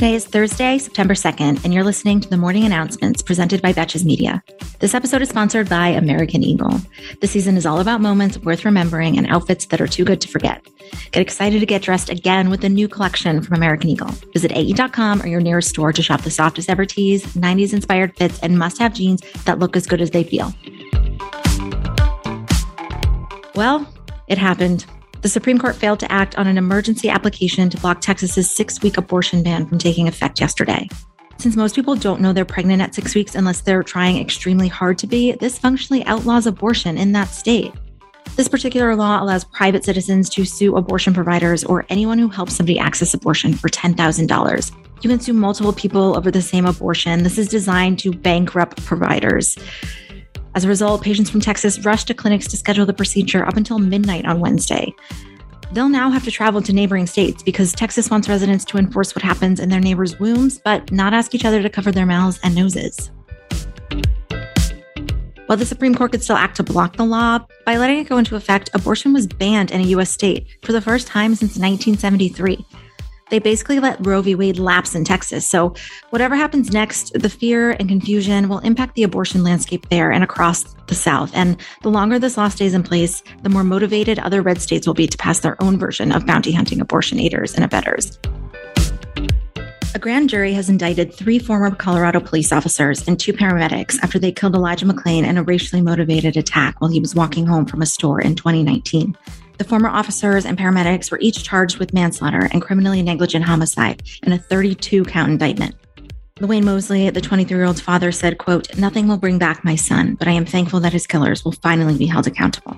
Today is Thursday, September 2nd, and you're listening to the morning announcements presented by Betches Media. This episode is sponsored by American Eagle. The season is all about moments worth remembering and outfits that are too good to forget. Get excited to get dressed again with the new collection from American Eagle. Visit AE.com or your nearest store to shop the softest ever tees, 90s inspired fits, and must have jeans that look as good as they feel. Well, it happened. The Supreme Court failed to act on an emergency application to block Texas's six week abortion ban from taking effect yesterday. Since most people don't know they're pregnant at six weeks unless they're trying extremely hard to be, this functionally outlaws abortion in that state. This particular law allows private citizens to sue abortion providers or anyone who helps somebody access abortion for $10,000. You can sue multiple people over the same abortion. This is designed to bankrupt providers. As a result, patients from Texas rushed to clinics to schedule the procedure up until midnight on Wednesday. They'll now have to travel to neighboring states because Texas wants residents to enforce what happens in their neighbors' wombs, but not ask each other to cover their mouths and noses. While the Supreme Court could still act to block the law, by letting it go into effect, abortion was banned in a U.S. state for the first time since 1973 they basically let Roe v. Wade lapse in Texas. So, whatever happens next, the fear and confusion will impact the abortion landscape there and across the South. And the longer this law stays in place, the more motivated other red states will be to pass their own version of bounty hunting abortion aiders and abettors. A grand jury has indicted three former Colorado police officers and two paramedics after they killed Elijah McClain in a racially motivated attack while he was walking home from a store in 2019. The former officers and paramedics were each charged with manslaughter and criminally negligent homicide in a 32 count indictment. LaWayne Mosley, the 23 year old's father, said, quote, Nothing will bring back my son, but I am thankful that his killers will finally be held accountable.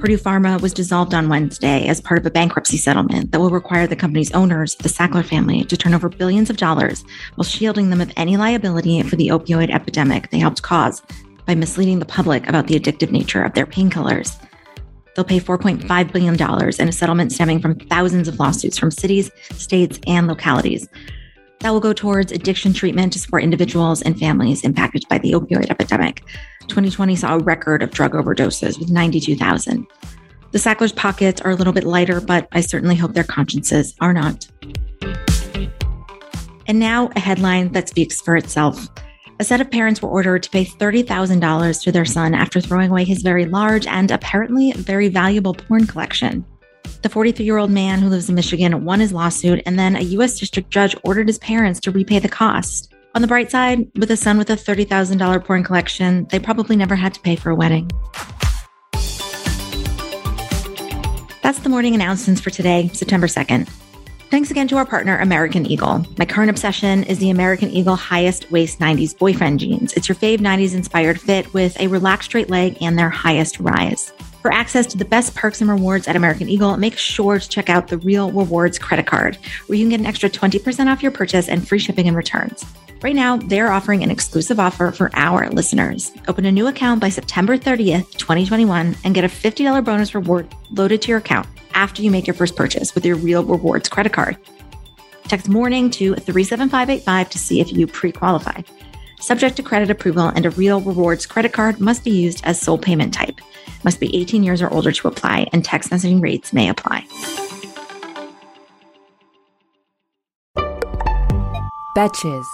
Purdue Pharma was dissolved on Wednesday as part of a bankruptcy settlement that will require the company's owners, the Sackler family, to turn over billions of dollars while shielding them of any liability for the opioid epidemic they helped cause by misleading the public about the addictive nature of their painkillers. They'll pay $4.5 billion in a settlement stemming from thousands of lawsuits from cities, states, and localities. That will go towards addiction treatment to support individuals and families impacted by the opioid epidemic. 2020 saw a record of drug overdoses with 92,000. The Sacklers' pockets are a little bit lighter, but I certainly hope their consciences are not. And now, a headline that speaks for itself. A set of parents were ordered to pay $30,000 to their son after throwing away his very large and apparently very valuable porn collection. The 43 year old man who lives in Michigan won his lawsuit, and then a U.S. district judge ordered his parents to repay the cost. On the bright side, with a son with a $30,000 porn collection, they probably never had to pay for a wedding. That's the morning announcements for today, September 2nd. Thanks again to our partner, American Eagle. My current obsession is the American Eagle highest waist 90s boyfriend jeans. It's your fave 90s inspired fit with a relaxed straight leg and their highest rise. For access to the best perks and rewards at American Eagle, make sure to check out the Real Rewards credit card, where you can get an extra 20% off your purchase and free shipping and returns. Right now, they're offering an exclusive offer for our listeners. Open a new account by September 30th, 2021, and get a $50 bonus reward loaded to your account after you make your first purchase with your Real Rewards credit card. Text morning to 37585 to see if you pre qualify. Subject to credit approval and a Real Rewards credit card must be used as sole payment type. Must be 18 years or older to apply, and text messaging rates may apply. Betches.